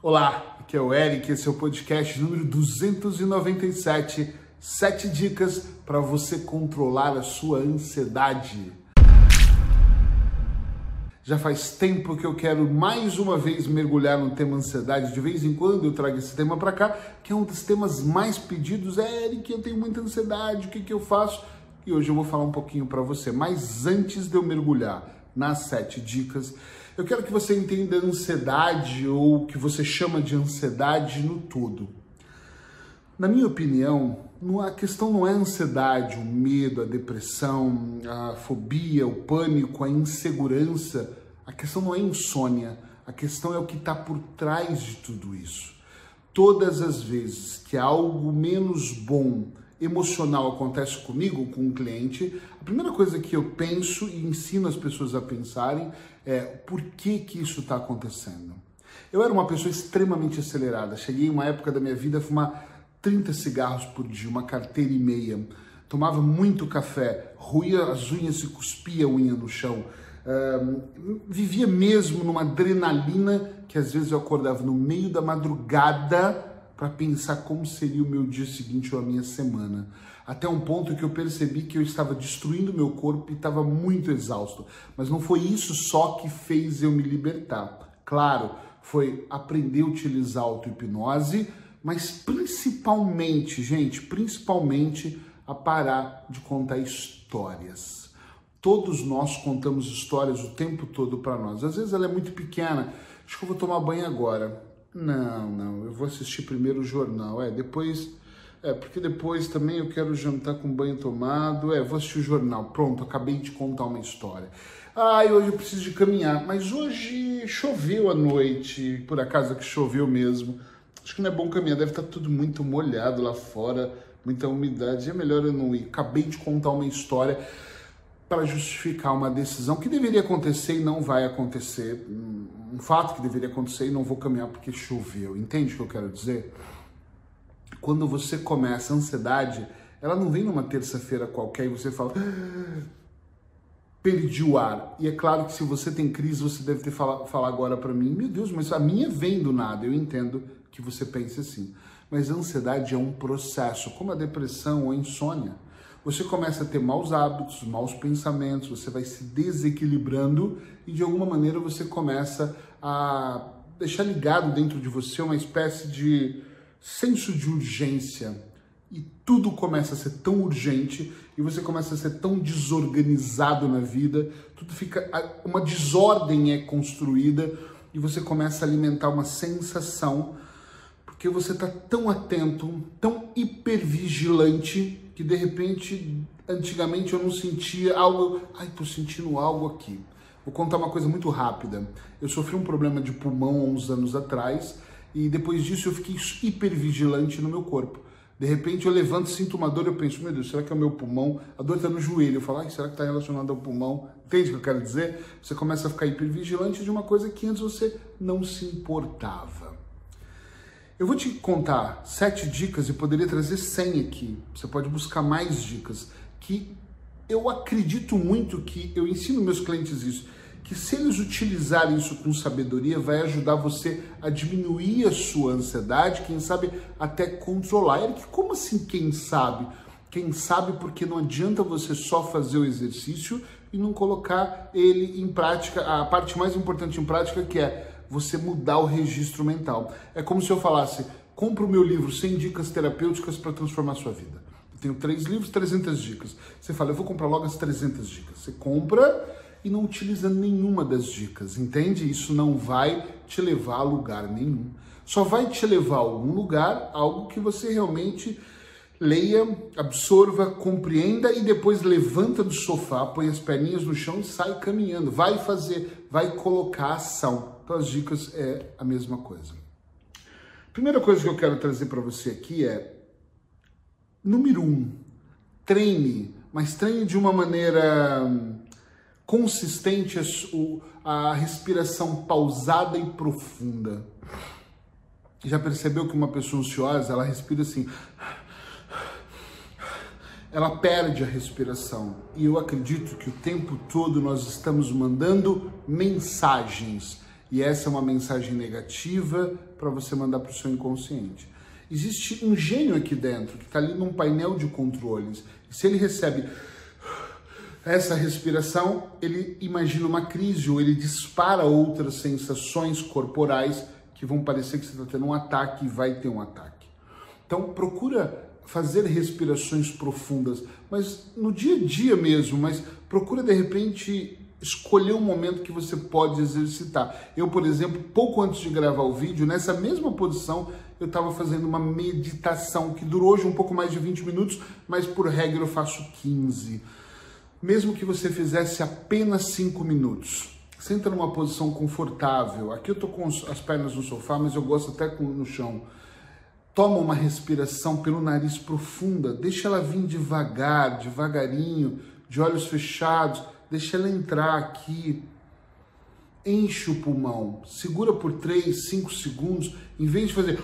Olá, aqui é o Eric, esse é o podcast número 297, sete dicas para você controlar a sua ansiedade. Já faz tempo que eu quero mais uma vez mergulhar no tema ansiedade. De vez em quando eu trago esse tema para cá, que é um dos temas mais pedidos. É, Eric, eu tenho muita ansiedade, o que, que eu faço? E hoje eu vou falar um pouquinho para você. Mas antes de eu mergulhar nas sete dicas, eu quero que você entenda a ansiedade ou o que você chama de ansiedade no todo. Na minha opinião, a questão não é a ansiedade, o medo, a depressão, a fobia, o pânico, a insegurança. A questão não é insônia, a questão é o que está por trás de tudo isso. Todas as vezes que algo menos bom emocional acontece comigo, com um cliente, a primeira coisa que eu penso e ensino as pessoas a pensarem é por que que isso está acontecendo. Eu era uma pessoa extremamente acelerada. Cheguei em uma época da minha vida a fumar 30 cigarros por dia, uma carteira e meia. Tomava muito café, ruía as unhas e cuspia a unha no chão. Uh, vivia mesmo numa adrenalina que às vezes eu acordava no meio da madrugada para pensar como seria o meu dia seguinte ou a minha semana. Até um ponto que eu percebi que eu estava destruindo meu corpo e estava muito exausto. Mas não foi isso só que fez eu me libertar. Claro, foi aprender a utilizar auto-hipnose, mas principalmente, gente, principalmente a parar de contar histórias. Todos nós contamos histórias o tempo todo para nós. Às vezes ela é muito pequena. Acho que eu vou tomar banho agora. Não, não, eu vou assistir primeiro o jornal. É, depois. É, porque depois também eu quero jantar com banho tomado. É, vou assistir o jornal. Pronto, acabei de contar uma história. Ah, hoje eu preciso de caminhar. Mas hoje choveu à noite. Por acaso que choveu mesmo. Acho que não é bom caminhar, deve estar tudo muito molhado lá fora, muita umidade. É melhor eu não ir. Acabei de contar uma história para justificar uma decisão que deveria acontecer e não vai acontecer. Um fato que deveria acontecer e não vou caminhar porque choveu. Entende o que eu quero dizer? Quando você começa a ansiedade, ela não vem numa terça-feira qualquer e você fala. Ah, perdi o ar. E é claro que se você tem crise, você deve ter falar, agora para mim, meu Deus, mas a minha vem do nada. Eu entendo que você pense assim. Mas a ansiedade é um processo, como a depressão ou a insônia você começa a ter maus hábitos, maus pensamentos, você vai se desequilibrando e de alguma maneira você começa a deixar ligado dentro de você uma espécie de senso de urgência. E tudo começa a ser tão urgente e você começa a ser tão desorganizado na vida, tudo fica uma desordem é construída e você começa a alimentar uma sensação porque você está tão atento, tão hipervigilante que de repente, antigamente eu não sentia algo, ai, tô sentindo algo aqui. Vou contar uma coisa muito rápida. Eu sofri um problema de pulmão uns anos atrás e depois disso eu fiquei hipervigilante no meu corpo. De repente eu levanto, sinto uma dor, eu penso, meu Deus, será que é o meu pulmão? A dor está no joelho. Eu falo, será que está relacionado ao pulmão? Entende o que eu quero dizer? Você começa a ficar hipervigilante de uma coisa que antes você não se importava. Eu vou te contar sete dicas e poderia trazer cem aqui. Você pode buscar mais dicas que eu acredito muito que eu ensino meus clientes isso, que se eles utilizarem isso com sabedoria, vai ajudar você a diminuir a sua ansiedade, quem sabe até controlar. Eric, como assim quem sabe? Quem sabe porque não adianta você só fazer o exercício e não colocar ele em prática, a parte mais importante em prática que é você mudar o registro mental. É como se eu falasse: compra o meu livro 100 dicas terapêuticas para transformar a sua vida. Eu tenho três livros, 300 dicas. Você fala, eu vou comprar logo as 300 dicas. Você compra e não utiliza nenhuma das dicas, entende? Isso não vai te levar a lugar nenhum. Só vai te levar a algum lugar, algo que você realmente leia, absorva, compreenda e depois levanta do sofá, põe as perninhas no chão e sai caminhando. Vai fazer, vai colocar ação. Então as dicas é a mesma coisa. Primeira coisa que eu quero trazer para você aqui é número um, treine, mas treine de uma maneira hum, consistente a respiração pausada e profunda. Já percebeu que uma pessoa ansiosa, ela respira assim, ela perde a respiração. E eu acredito que o tempo todo nós estamos mandando mensagens E essa é uma mensagem negativa para você mandar para o seu inconsciente. Existe um gênio aqui dentro que está ali num painel de controles. Se ele recebe essa respiração, ele imagina uma crise ou ele dispara outras sensações corporais que vão parecer que você está tendo um ataque e vai ter um ataque. Então procura fazer respirações profundas, mas no dia a dia mesmo, mas procura de repente escolher um momento que você pode exercitar. Eu, por exemplo, pouco antes de gravar o vídeo, nessa mesma posição, eu estava fazendo uma meditação que durou hoje um pouco mais de 20 minutos, mas por regra eu faço 15. Mesmo que você fizesse apenas 5 minutos. Senta numa posição confortável. Aqui eu estou com as pernas no sofá, mas eu gosto até no chão. Toma uma respiração pelo nariz profunda, deixa ela vir devagar, devagarinho, de olhos fechados, deixa ela entrar aqui. Enche o pulmão, segura por 3, 5 segundos, em vez de fazer.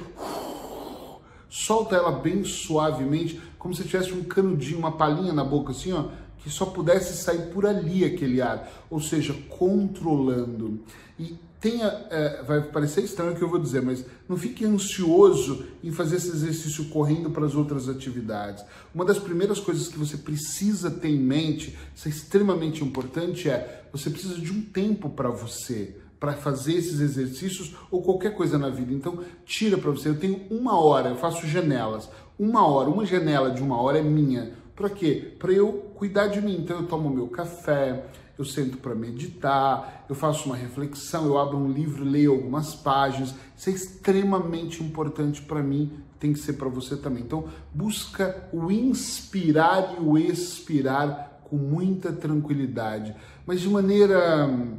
Solta ela bem suavemente, como se tivesse um canudinho, uma palhinha na boca, assim, ó, que só pudesse sair por ali aquele ar, ou seja, controlando. E tenha, é, vai parecer estranho o que eu vou dizer, mas não fique ansioso em fazer esse exercício correndo para as outras atividades. Uma das primeiras coisas que você precisa ter em mente, isso é extremamente importante, é você precisa de um tempo para você para fazer esses exercícios ou qualquer coisa na vida. Então, tira para você. Eu tenho uma hora, eu faço janelas. Uma hora, uma janela de uma hora é minha. Para quê? Para eu cuidar de mim. Então, eu tomo meu café, eu sento para meditar, eu faço uma reflexão, eu abro um livro, leio algumas páginas. Isso é extremamente importante para mim, tem que ser para você também. Então, busca o inspirar e o expirar com muita tranquilidade, mas de maneira hum,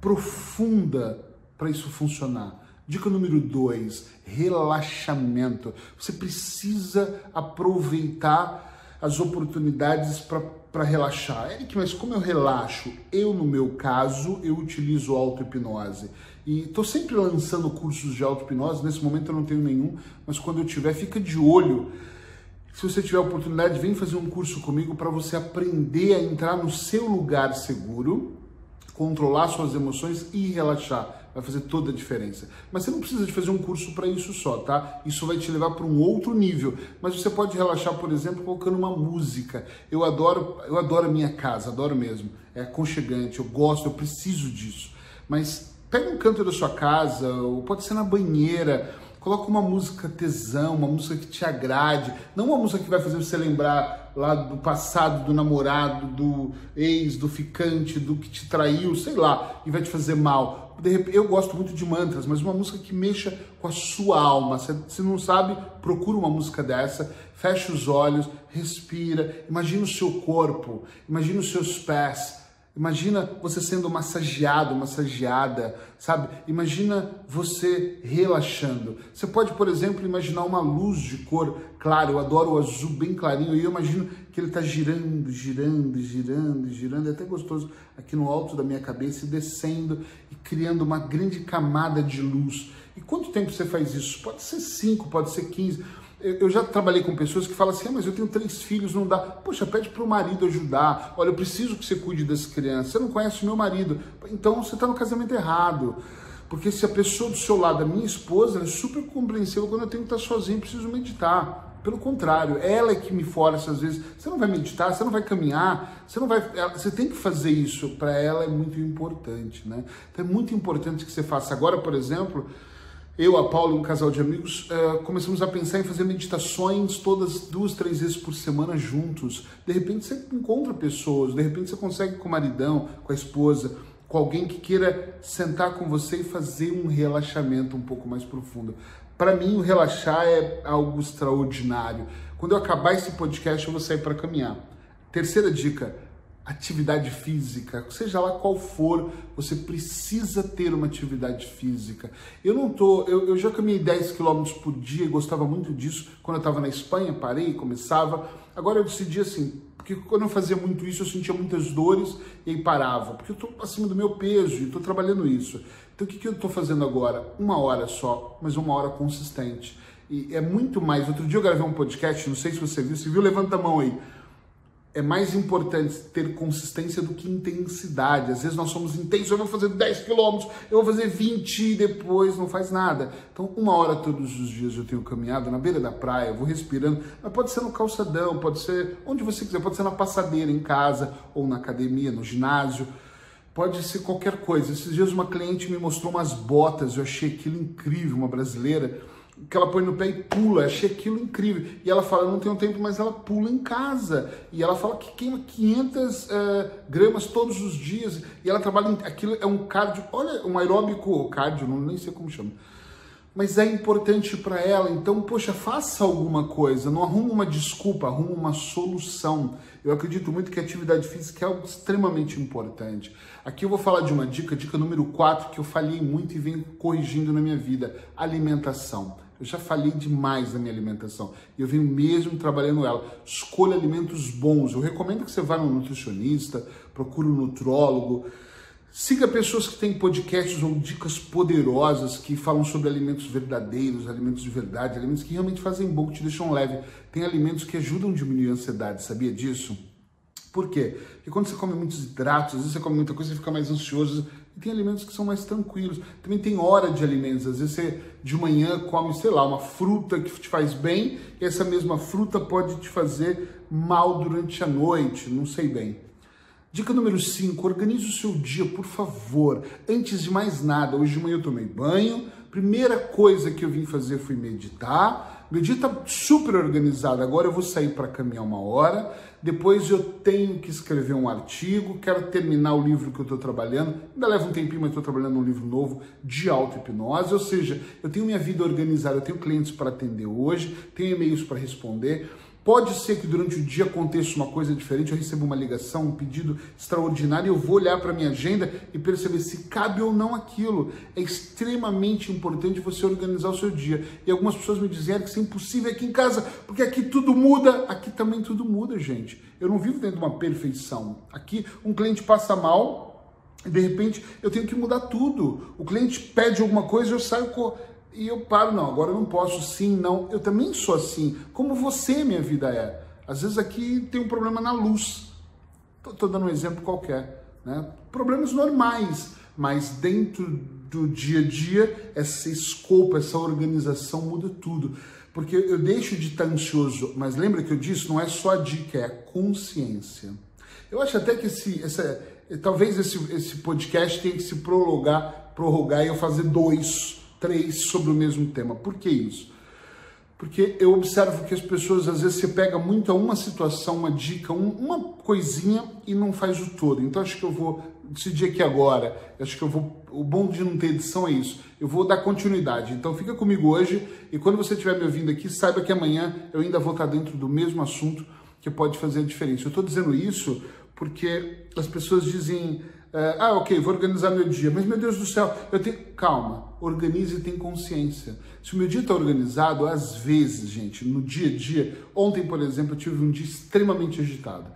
profunda para isso funcionar. Dica número dois: relaxamento. Você precisa aproveitar as oportunidades para relaxar. Eric, mas como eu relaxo? Eu, no meu caso, eu utilizo auto-hipnose. E estou sempre lançando cursos de auto-hipnose. Nesse momento eu não tenho nenhum, mas quando eu tiver, fica de olho. Se você tiver oportunidade, vem fazer um curso comigo para você aprender a entrar no seu lugar seguro, controlar suas emoções e relaxar vai fazer toda a diferença. Mas você não precisa de fazer um curso para isso só, tá? Isso vai te levar para um outro nível. Mas você pode relaxar, por exemplo, colocando uma música. Eu adoro, eu adoro a minha casa, adoro mesmo. É aconchegante, eu gosto, eu preciso disso. Mas pega um canto da sua casa, ou pode ser na banheira, coloca uma música tesão, uma música que te agrade, não uma música que vai fazer você lembrar lá do passado, do namorado, do ex, do ficante, do que te traiu, sei lá, e vai te fazer mal. Eu gosto muito de mantras, mas uma música que mexa com a sua alma. Se não sabe, procura uma música dessa, fecha os olhos, respira, imagina o seu corpo, imagina os seus pés, Imagina você sendo massageado, massageada, sabe? Imagina você relaxando. Você pode, por exemplo, imaginar uma luz de cor clara. Eu adoro o azul bem clarinho e eu imagino que ele está girando, girando, girando, girando. É até gostoso aqui no alto da minha cabeça e descendo e criando uma grande camada de luz. E quanto tempo você faz isso? Pode ser 5, pode ser 15 eu já trabalhei com pessoas que falam assim, ah, mas eu tenho três filhos, não dá. Poxa, pede para o marido ajudar. Olha, eu preciso que você cuide das crianças. Você não conhece o meu marido. Então você está no casamento errado. Porque se a pessoa do seu lado, a minha esposa, é super compreensível quando eu tenho que estar sozinho, preciso meditar. Pelo contrário, ela é que me força às vezes. Você não vai meditar, você não vai caminhar, você não vai. Você tem que fazer isso. Para ela é muito importante, né? Então é muito importante que você faça. Agora, por exemplo, eu, a Paula um casal de amigos uh, começamos a pensar em fazer meditações todas duas, três vezes por semana juntos. De repente você encontra pessoas, de repente você consegue com o maridão, com a esposa, com alguém que queira sentar com você e fazer um relaxamento um pouco mais profundo. Para mim, o relaxar é algo extraordinário. Quando eu acabar esse podcast, eu vou sair para caminhar. Terceira dica: atividade física, seja lá qual for, você precisa ter uma atividade física. Eu não tô, eu, eu já caminhei 10 quilômetros por dia, gostava muito disso quando eu estava na Espanha, parei, começava. Agora eu decidi assim, porque quando eu fazia muito isso, eu sentia muitas dores e aí parava, porque eu estou acima do meu peso e estou trabalhando isso. Então o que, que eu estou fazendo agora? Uma hora só, mas uma hora consistente. E é muito mais. Outro dia eu gravei um podcast, não sei se você viu, você viu? Levanta a mão aí é mais importante ter consistência do que intensidade. Às vezes nós somos intensos, eu vou fazer 10 quilômetros, eu vou fazer 20 e depois não faz nada. Então, uma hora todos os dias eu tenho caminhado na beira da praia, eu vou respirando, mas pode ser no calçadão, pode ser onde você quiser, pode ser na passadeira em casa ou na academia, no ginásio. Pode ser qualquer coisa. Esses dias uma cliente me mostrou umas botas, eu achei aquilo incrível, uma brasileira que ela põe no pé e pula, achei aquilo incrível. E ela fala, não tenho tempo, mas ela pula em casa. E ela fala que queima 500 uh, eh, gramas todos os dias. E ela trabalha, em, aquilo é um cardio, olha, um aeróbico cardio, não nem sei como chama. Mas é importante para ela, então, poxa, faça alguma coisa, não arruma uma desculpa, arruma uma solução. Eu acredito muito que a atividade física é algo extremamente importante. Aqui eu vou falar de uma dica, dica número 4, que eu falhei muito e venho corrigindo na minha vida: alimentação. Eu já falei demais da minha alimentação e eu venho mesmo trabalhando ela. Escolha alimentos bons. Eu recomendo que você vá no nutricionista, procure um nutrólogo. Siga pessoas que têm podcasts ou dicas poderosas que falam sobre alimentos verdadeiros, alimentos de verdade, alimentos que realmente fazem bom, que te deixam leve. Tem alimentos que ajudam a diminuir a ansiedade, sabia disso? Por quê? Porque quando você come muitos hidratos, às vezes você come muita coisa, você fica mais ansioso. E tem alimentos que são mais tranquilos. Também tem hora de alimentos. Às vezes você de manhã come, sei lá, uma fruta que te faz bem, e essa mesma fruta pode te fazer mal durante a noite, não sei bem. Dica número 5, organize o seu dia, por favor. Antes de mais nada, hoje de manhã eu tomei banho. Primeira coisa que eu vim fazer foi meditar. Meu dia está super organizado. Agora eu vou sair para caminhar uma hora. Depois eu tenho que escrever um artigo. Quero terminar o livro que eu estou trabalhando. Ainda leva um tempinho, mas estou trabalhando num livro novo de auto-hipnose. Ou seja, eu tenho minha vida organizada. Eu tenho clientes para atender hoje, tenho e-mails para responder. Pode ser que durante o dia aconteça uma coisa diferente, eu recebo uma ligação, um pedido extraordinário, eu vou olhar para minha agenda e perceber se cabe ou não aquilo. É extremamente importante você organizar o seu dia. E algumas pessoas me disseram que isso é impossível aqui em casa, porque aqui tudo muda, aqui também tudo muda, gente. Eu não vivo dentro de uma perfeição. Aqui um cliente passa mal, de repente eu tenho que mudar tudo. O cliente pede alguma coisa, eu saio com e eu paro, não, agora eu não posso, sim, não. Eu também sou assim, como você, minha vida é. Às vezes aqui tem um problema na luz. Estou dando um exemplo qualquer. Né? Problemas normais, mas dentro do dia a dia, essa escopo, essa organização muda tudo. Porque eu deixo de estar ansioso, mas lembra que eu disse, não é só a dica, é a consciência. Eu acho até que esse, essa, talvez esse, esse podcast tenha que se prolongar, prorrogar e eu fazer dois três sobre o mesmo tema. Por que isso? Porque eu observo que as pessoas às vezes se pega muito a uma situação, uma dica, um, uma coisinha e não faz o todo. Então acho que eu vou decidir aqui agora. Acho que eu vou. O bom de não ter edição é isso. Eu vou dar continuidade. Então fica comigo hoje e quando você estiver me ouvindo aqui, saiba que amanhã eu ainda vou estar dentro do mesmo assunto que pode fazer a diferença. Eu estou dizendo isso porque as pessoas dizem ah, ok, vou organizar meu dia, mas meu Deus do céu, eu tenho. Calma, organize e tenha consciência. Se o meu dia está organizado, às vezes, gente, no dia a dia, ontem, por exemplo, eu tive um dia extremamente agitado.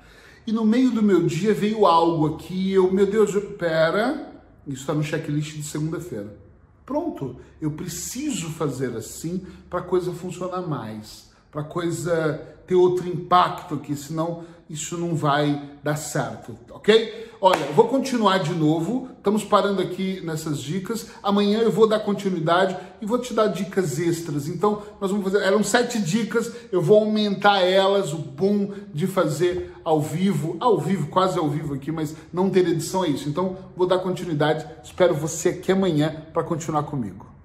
E no meio do meu dia veio algo aqui, eu, meu Deus, pera, isso está no checklist de segunda-feira. Pronto, eu preciso fazer assim para a coisa funcionar mais, para a coisa ter outro impacto aqui, senão isso não vai dar certo, ok? Olha, vou continuar de novo, estamos parando aqui nessas dicas. Amanhã eu vou dar continuidade e vou te dar dicas extras. Então, nós vamos fazer, eram sete dicas, eu vou aumentar elas, o bom de fazer ao vivo, ao vivo, quase ao vivo aqui, mas não ter edição é isso. Então, vou dar continuidade, espero você aqui amanhã para continuar comigo.